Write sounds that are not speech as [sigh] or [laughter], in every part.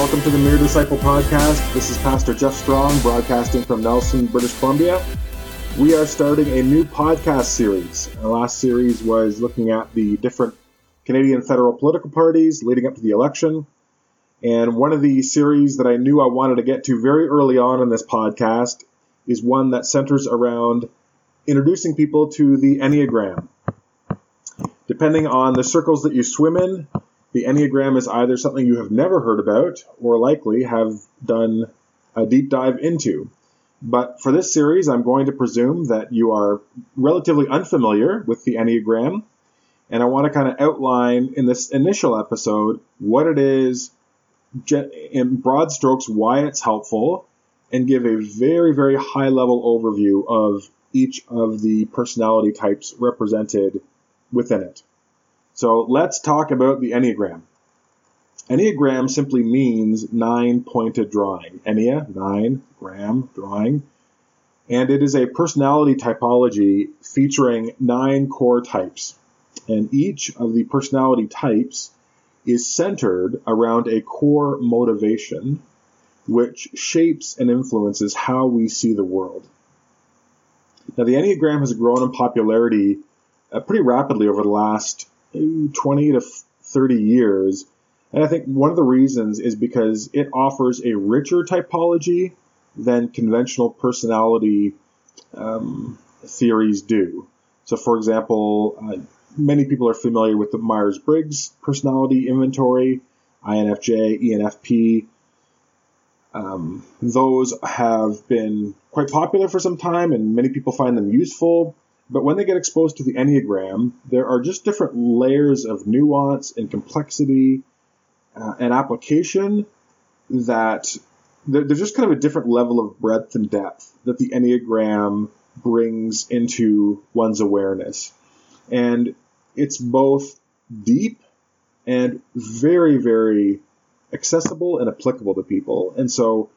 welcome to the Mere Disciple podcast. This is Pastor Jeff Strong, broadcasting from Nelson, British Columbia. We are starting a new podcast series. Our last series was looking at the different Canadian federal political parties leading up to the election. And one of the series that I knew I wanted to get to very early on in this podcast is one that centers around introducing people to the Enneagram. Depending on the circles that you swim in, the Enneagram is either something you have never heard about or likely have done a deep dive into. But for this series, I'm going to presume that you are relatively unfamiliar with the Enneagram, and I want to kind of outline in this initial episode what it is, in broad strokes, why it's helpful, and give a very, very high level overview of each of the personality types represented within it. So let's talk about the Enneagram. Enneagram simply means nine pointed drawing. Ennea, nine, gram, drawing. And it is a personality typology featuring nine core types. And each of the personality types is centered around a core motivation which shapes and influences how we see the world. Now, the Enneagram has grown in popularity uh, pretty rapidly over the last 20 to 30 years. And I think one of the reasons is because it offers a richer typology than conventional personality um, theories do. So, for example, uh, many people are familiar with the Myers Briggs personality inventory, INFJ, ENFP. Um, those have been quite popular for some time, and many people find them useful. But when they get exposed to the Enneagram, there are just different layers of nuance and complexity uh, and application that there's just kind of a different level of breadth and depth that the Enneagram brings into one's awareness. And it's both deep and very, very accessible and applicable to people. And so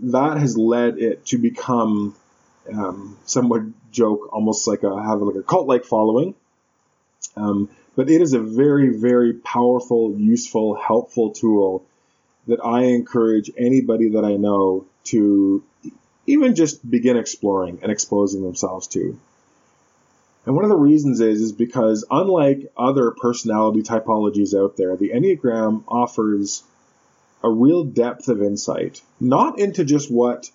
that has led it to become um, some would joke almost like a have like a cult like following. Um, but it is a very very powerful, useful, helpful tool that I encourage anybody that I know to even just begin exploring and exposing themselves to. And one of the reasons is is because unlike other personality typologies out there, the Enneagram offers a real depth of insight, not into just what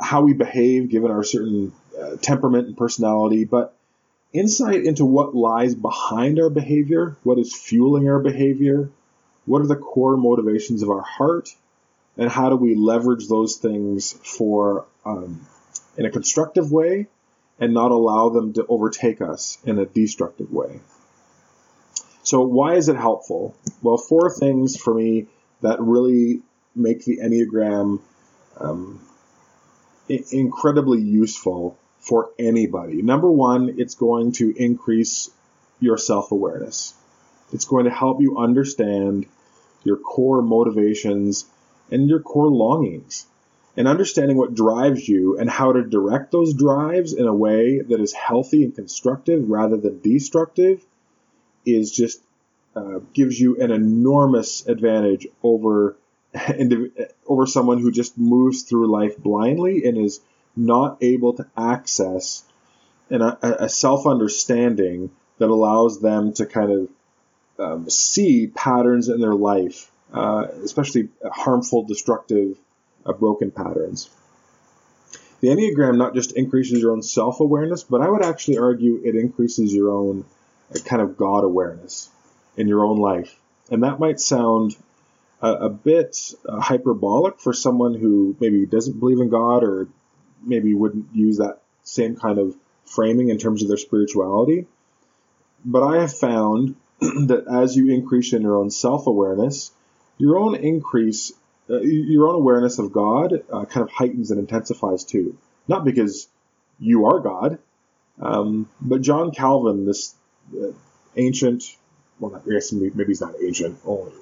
how we behave given our certain uh, temperament and personality, but insight into what lies behind our behavior, what is fueling our behavior, what are the core motivations of our heart, and how do we leverage those things for um, in a constructive way and not allow them to overtake us in a destructive way. So why is it helpful? Well, four things for me that really make the Enneagram um, incredibly useful for anybody. Number one, it's going to increase your self awareness. It's going to help you understand your core motivations and your core longings. And understanding what drives you and how to direct those drives in a way that is healthy and constructive rather than destructive is just uh, gives you an enormous advantage over [laughs] over someone who just moves through life blindly and is not able to access an, a, a self understanding that allows them to kind of um, see patterns in their life, uh, especially harmful, destructive, uh, broken patterns. The Enneagram not just increases your own self awareness, but I would actually argue it increases your own uh, kind of God awareness in your own life. And that might sound a, a bit uh, hyperbolic for someone who maybe doesn't believe in God or maybe wouldn't use that same kind of framing in terms of their spirituality. But I have found [clears throat] that as you increase in your own self awareness, your own increase, uh, your own awareness of God uh, kind of heightens and intensifies too. Not because you are God, um, but John Calvin, this uh, ancient, well, I guess maybe he's not ancient, only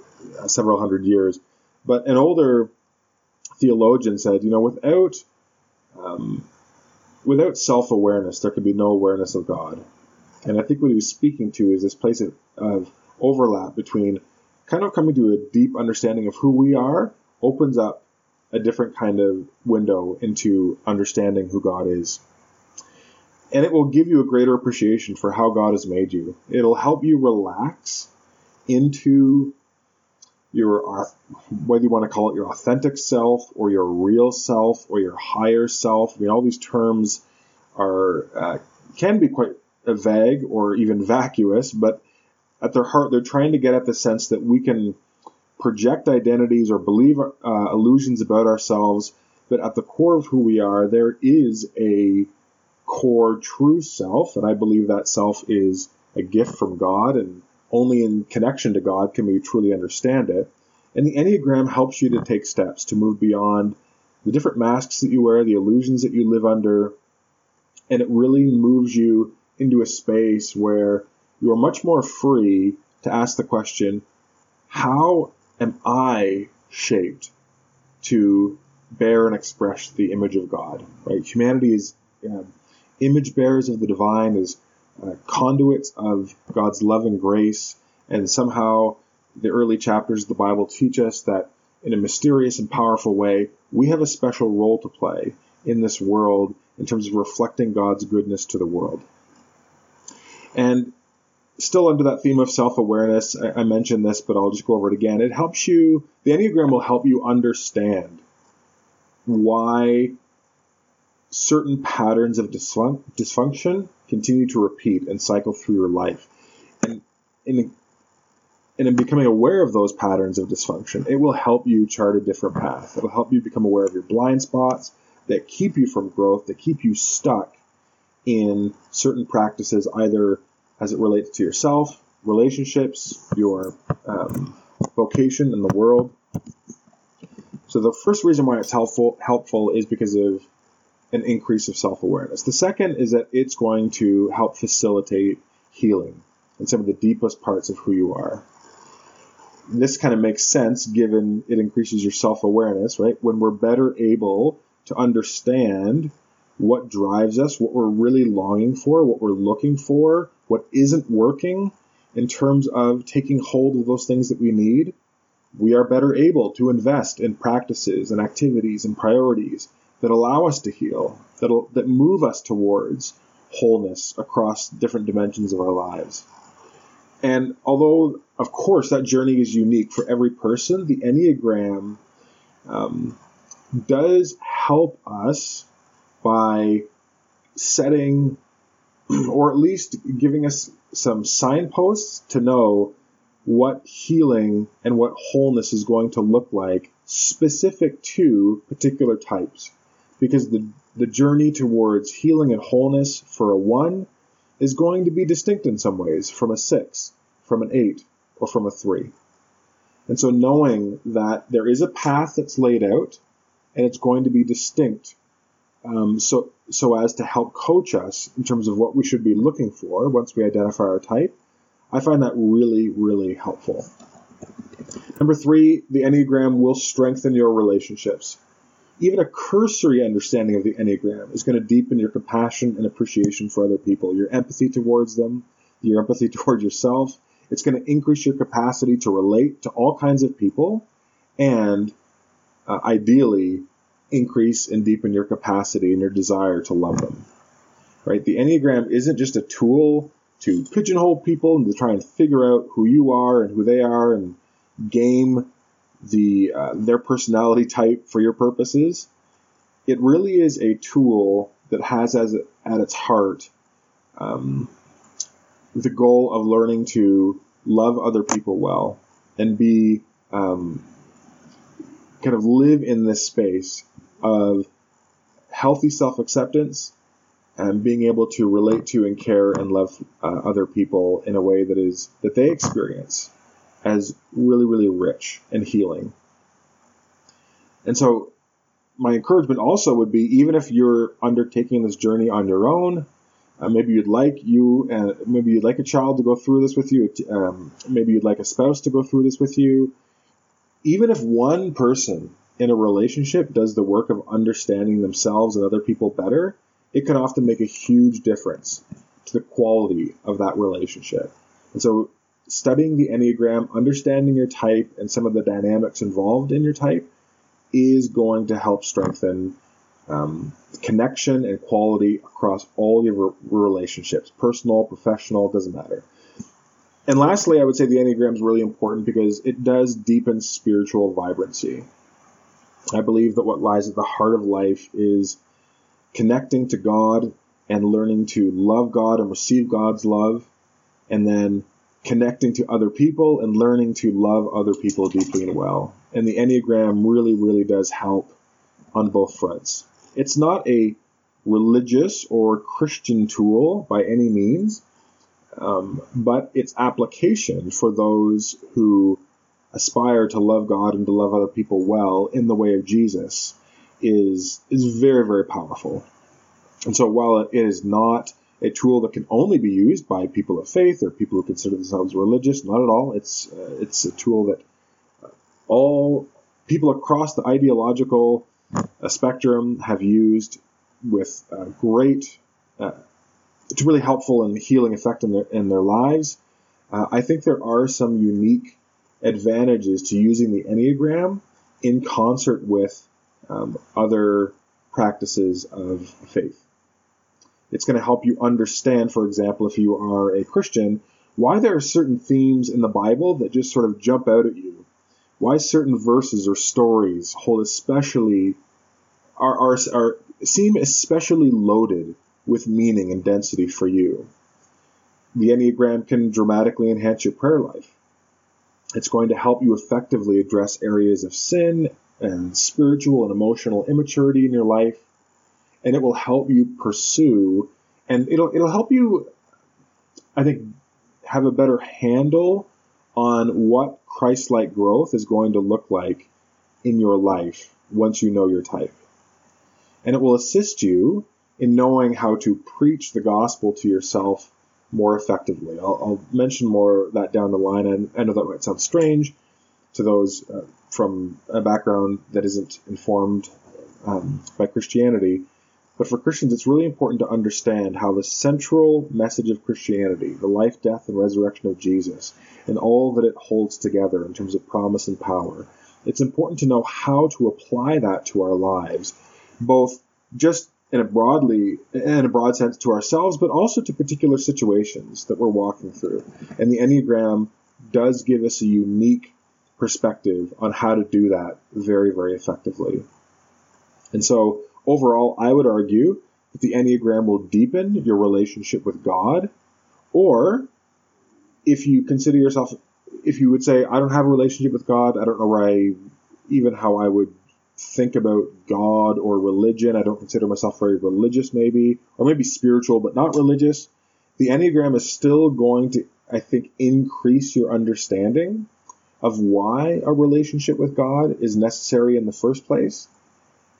several hundred years. But an older theologian said, you know, without um, without self awareness, there could be no awareness of God. And I think what he was speaking to is this place of, of overlap between kind of coming to a deep understanding of who we are opens up a different kind of window into understanding who God is. And it will give you a greater appreciation for how God has made you. It'll help you relax into your, whether you want to call it your authentic self or your real self or your higher self. I mean, all these terms are, uh, can be quite vague or even vacuous, but at their heart, they're trying to get at the sense that we can project identities or believe uh, illusions about ourselves, but at the core of who we are, there is a core true self, and I believe that self is a gift from God, and only in connection to God can we truly understand it. And the Enneagram helps you to take steps to move beyond the different masks that you wear, the illusions that you live under, and it really moves you into a space where you are much more free to ask the question, how am I shaped to bear and express the image of God? Right? Humanity is uh, image bearers of the divine, is uh, conduits of God's love and grace, and somehow the early chapters of the Bible teach us that in a mysterious and powerful way, we have a special role to play in this world in terms of reflecting God's goodness to the world. And still under that theme of self-awareness, I, I, mentioned this, but I'll just go over it again. It helps you, the Enneagram will help you understand why certain patterns of dysfun- dysfunction continue to repeat and cycle through your life. And in, and in becoming aware of those patterns of dysfunction, it will help you chart a different path. It will help you become aware of your blind spots that keep you from growth, that keep you stuck in certain practices, either as it relates to yourself, relationships, your um, vocation in the world. So the first reason why it's helpful helpful is because of an increase of self-awareness. The second is that it's going to help facilitate healing in some of the deepest parts of who you are. This kind of makes sense given it increases your self-awareness, right? When we're better able to understand what drives us, what we're really longing for, what we're looking for, what isn't working in terms of taking hold of those things that we need, we are better able to invest in practices and activities and priorities that allow us to heal, that that move us towards wholeness across different dimensions of our lives. And although, of course, that journey is unique for every person, the Enneagram um, does help us by setting or at least giving us some signposts to know what healing and what wholeness is going to look like specific to particular types. Because the, the journey towards healing and wholeness for a one is going to be distinct in some ways from a six, from an eight, or from a three. And so knowing that there is a path that's laid out and it's going to be distinct um, so so as to help coach us in terms of what we should be looking for once we identify our type. I find that really really helpful. Number three, the Enneagram will strengthen your relationships. Even a cursory understanding of the Enneagram is going to deepen your compassion and appreciation for other people, your empathy towards them, your empathy [laughs] towards yourself. It's going to increase your capacity to relate to all kinds of people and uh, ideally increase and deepen your capacity and your desire to love them. Right? The Enneagram isn't just a tool to pigeonhole people and to try and figure out who you are and who they are and game the uh, their personality type for your purposes. It really is a tool that has as at its heart um, the goal of learning to love other people well and be um, kind of live in this space of healthy self acceptance and being able to relate to and care and love uh, other people in a way that is that they experience as really really rich and healing. And so my encouragement also would be even if you're undertaking this journey on your own, uh, maybe you'd like you, uh, maybe you'd like a child to go through this with you. Um, maybe you'd like a spouse to go through this with you. Even if one person in a relationship does the work of understanding themselves and other people better, it can often make a huge difference to the quality of that relationship. And so studying the Enneagram, understanding your type and some of the dynamics involved in your type is going to help strengthen um, connection and quality across all your relationships, personal, professional, doesn't matter. And lastly, I would say the Enneagram is really important because it does deepen spiritual vibrancy. I believe that what lies at the heart of life is connecting to God and learning to love God and receive God's love, and then connecting to other people and learning to love other people deeply and well. And the Enneagram really, really does help on both fronts. It's not a religious or Christian tool by any means, um, but its application for those who aspire to love God and to love other people well in the way of Jesus is is very very powerful. And so while it is not a tool that can only be used by people of faith or people who consider themselves religious, not at all. It's uh, it's a tool that all people across the ideological uh, spectrum have used with uh, great, uh, it's really helpful and healing effect in their in their lives. Uh, I think there are some unique advantages to using the Enneagram in concert with um, other practices of faith. It's going to help you understand, for example, if you are a Christian, why there are certain themes in the Bible that just sort of jump out at you. Why certain verses or stories hold especially are, are, are seem especially loaded with meaning and density for you. The Enneagram can dramatically enhance your prayer life. It's going to help you effectively address areas of sin and spiritual and emotional immaturity in your life and it will help you pursue and it'll it'll help you I think have a better handle on what Christ-like growth is going to look like in your life once you know your type. And it will assist you in knowing how to preach the gospel to yourself more effectively. I'll, I'll mention more that down the line, and I know that might sound strange to those uh, from a background that isn't informed um, by Christianity, but for Christians, it's really important to understand how the central message of Christianity, the life, death, and resurrection of Jesus, and all that it holds together in terms of promise and power, it's important to know how to apply that to our lives, both just in a broadly in a broad sense to ourselves, but also to particular situations that we're walking through. And the Enneagram does give us a unique perspective on how to do that very, very effectively. And so Overall, I would argue that the Enneagram will deepen your relationship with God, or if you consider yourself, if you would say, I don't have a relationship with God, I don't know where I, even how I would think about God or religion, I don't consider myself very religious, maybe, or maybe spiritual, but not religious, the Enneagram is still going to, I think, increase your understanding of why a relationship with God is necessary in the first place.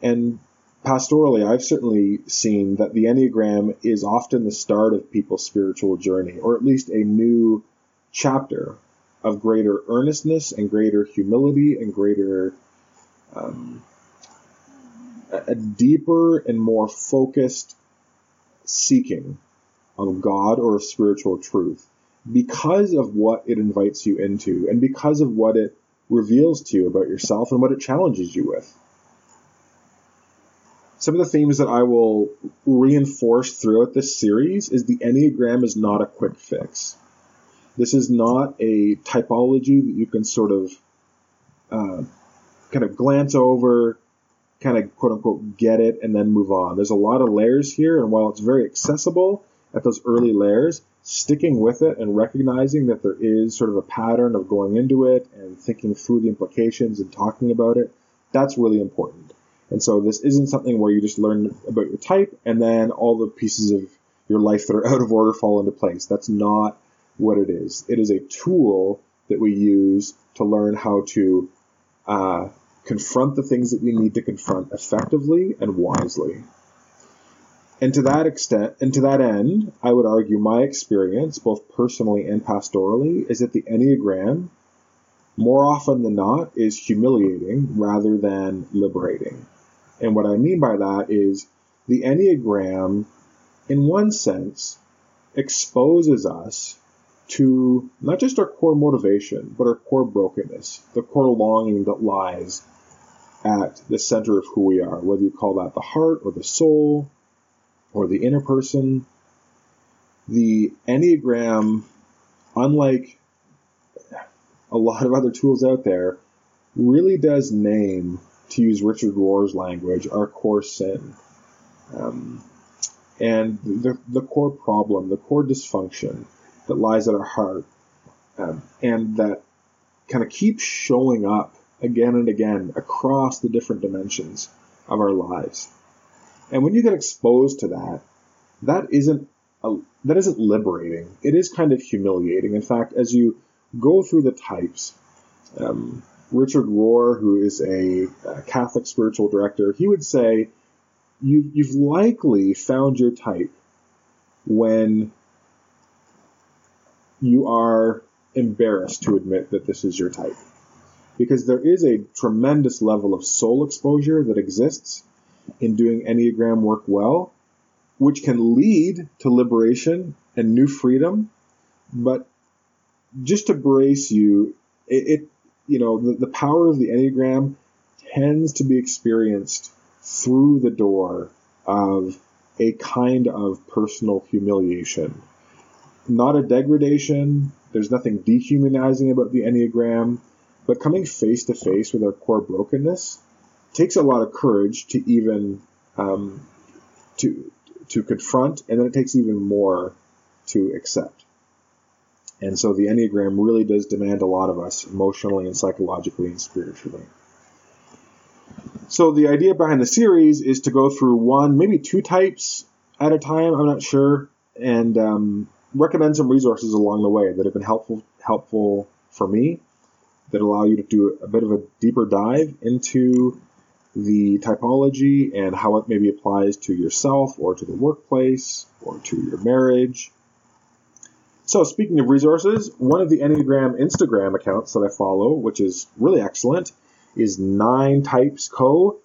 And pastorally, I've certainly seen that the Enneagram is often the start of people's spiritual journey, or at least a new chapter of greater earnestness and greater humility and greater, um, a deeper and more focused seeking of God or of spiritual truth because of what it invites you into and because of what it reveals to you about yourself and what it challenges you with some of the themes that I will reinforce throughout this series is the Enneagram is not a quick fix. This is not a typology that you can sort of uh, kind of glance over, kind of quote unquote get it, and then move on. There's a lot of layers here, and while it's very accessible at those early layers, sticking with it and recognizing that there is sort of a pattern of going into it and thinking through the implications and talking about it, that's really important. And so this isn't something where you just learn about your type and then all the pieces of your life that are [laughs] out of order fall into place. That's not what it is. It is a tool that we use to learn how to uh, confront the things that we need to confront effectively and wisely. And to that extent, and to that end, I would argue my experience, both personally and pastorally, is that the Enneagram, more often than not, is humiliating rather than liberating. And what I mean by that is the Enneagram, in one sense, exposes us to not just our core motivation, but our core brokenness, the core longing that lies at the center of who we are, whether you call that the heart or the soul or the inner person. The Enneagram, unlike a lot of other tools out there, really does name, to use Richard Rohr's language, our core sin. Um, and the, the core problem, the core dysfunction that lies at our heart, um, and that kind of keeps showing up again and again across the different dimensions of our lives. And when you get exposed to that, that isn't a, that isn't liberating. It is kind of humiliating. In fact, as you go through the types, um, Richard Rohr, who is a, a, Catholic spiritual director, he would say you, you've likely found your type when you are embarrassed to admit that this is your type. Because there is a tremendous level of soul exposure that exists in doing Enneagram work well, which can lead to liberation and new freedom. But just to brace you, it, it you know, the, the power of the Enneagram tends to be experienced through the door of a kind of personal humiliation. Not a degradation, there's nothing dehumanizing about the Enneagram, but coming face to face with our core brokenness takes a lot of courage to even um, to to confront, and then it takes even more to accept. And so the Enneagram really does demand a lot of us emotionally and psychologically and spiritually. So the idea behind the series is to go through one, maybe two types at a time. I'm not sure, and um, recommend some resources along the way that have been helpful helpful for me that allow you to do a bit of a deeper dive into the typology and how it maybe applies to yourself or to the workplace or to your marriage. So, speaking of resources, one of the Enneagram Instagram accounts that I follow, which is really excellent, is Nine Types Co.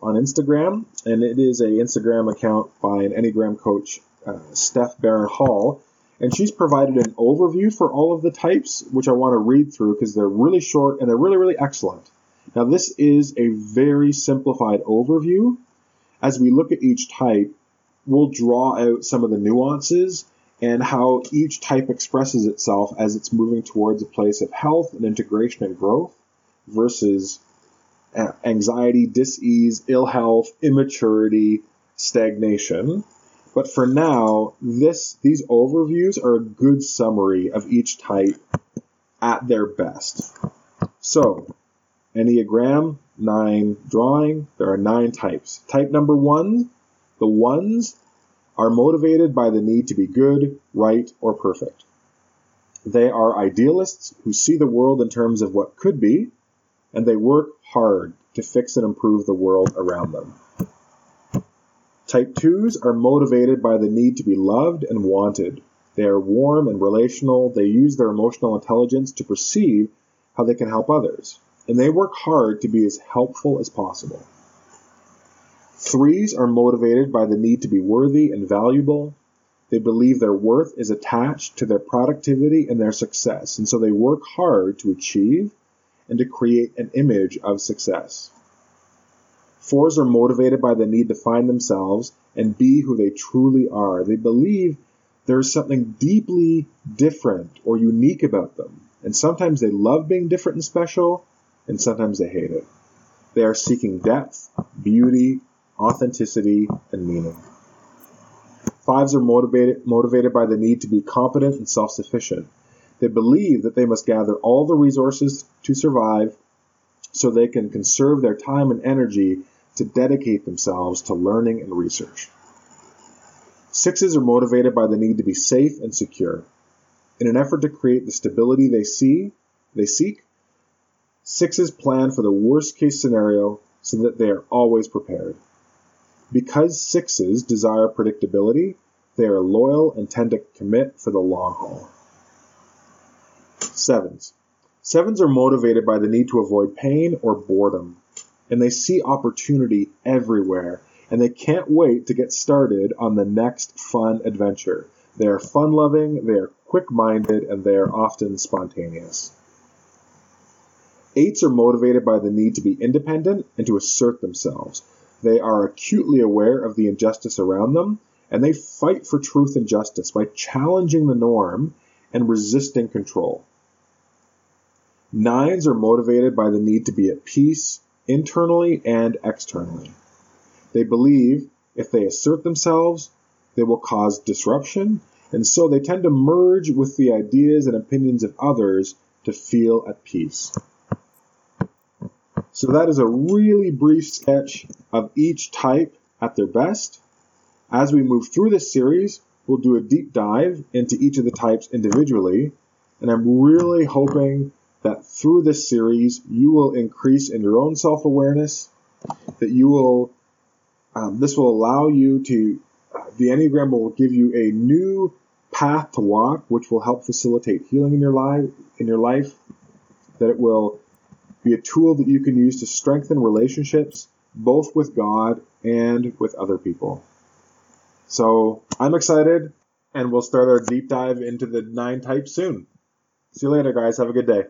on Instagram, and it is a Instagram account by an Enneagram coach, uh, Steph Barron Hall, and she's provided an overview for all of the types, which I want to read through because they're really short and they're really, really excellent. Now, this is a very simplified overview. As we look at each type, we'll draw out some of the nuances and how each type expresses itself as it's moving towards a place of health and integration and growth versus uh, anxiety, disease, ill health, immaturity, stagnation. But for now, this these overviews are a good summary of each type at their best. So, Enneagram 9 drawing, there are nine types. Type number 1, the ones are motivated by the need to be good, right, or perfect. They are idealists who see the world in terms of what could be, and they work hard to fix and improve the world around them. Type 2s are motivated by the need to be loved and wanted. They are warm and relational. They use their emotional intelligence to perceive how they can help others. And they work hard to be as helpful as possible. Threes are motivated by the need to be worthy and valuable. They believe their worth is attached to their productivity and their success, and so they work hard to achieve and to create an image of success. Fours are motivated by the need to find themselves and be who they truly are. They believe there's something deeply different or unique about them. And sometimes they love being different and special, and sometimes they hate it. They are seeking depth, beauty, authenticity, and meaning. Fives are motivated, motivated by the need to be competent and self sufficient. They believe that they must gather all the resources to survive so they can conserve their time and energy to dedicate themselves to learning and research. Sixes are motivated by the need to be safe and secure. In an effort to create the stability they see, they seek, sixes plan for the worst case scenario so that they are always prepared. Because sixes desire predictability, they are loyal and tend to commit for the long haul. Sevens. Sevens are motivated by the need to avoid pain or boredom and they see opportunity everywhere, and they can't wait to get started on the next fun adventure. They are fun loving, they are quick minded, and they are often spontaneous. Eights are motivated by the need to be independent and to assert themselves. They are acutely aware of the injustice around them, and they fight for truth and justice by challenging the norm and resisting control. Nines are motivated by the need to be at peace internally and externally. They believe if they assert themselves, they will cause disruption, and so they tend to merge with the ideas and opinions of others to feel at peace. So that is a really brief sketch of each type at their best. As we move through this series, we'll do a deep dive into each of the types individually, and I'm really hoping that through this series you will increase in your own self-awareness, that you will, um, this will allow you to, uh, the Enneagram will give you a new path to walk, which will help facilitate healing in your life, in your life, that it will be a tool that you can use to strengthen relationships, both with God and with other people. So I'm excited, and we'll start our deep dive into the nine types soon. See you later, guys. Have a good day.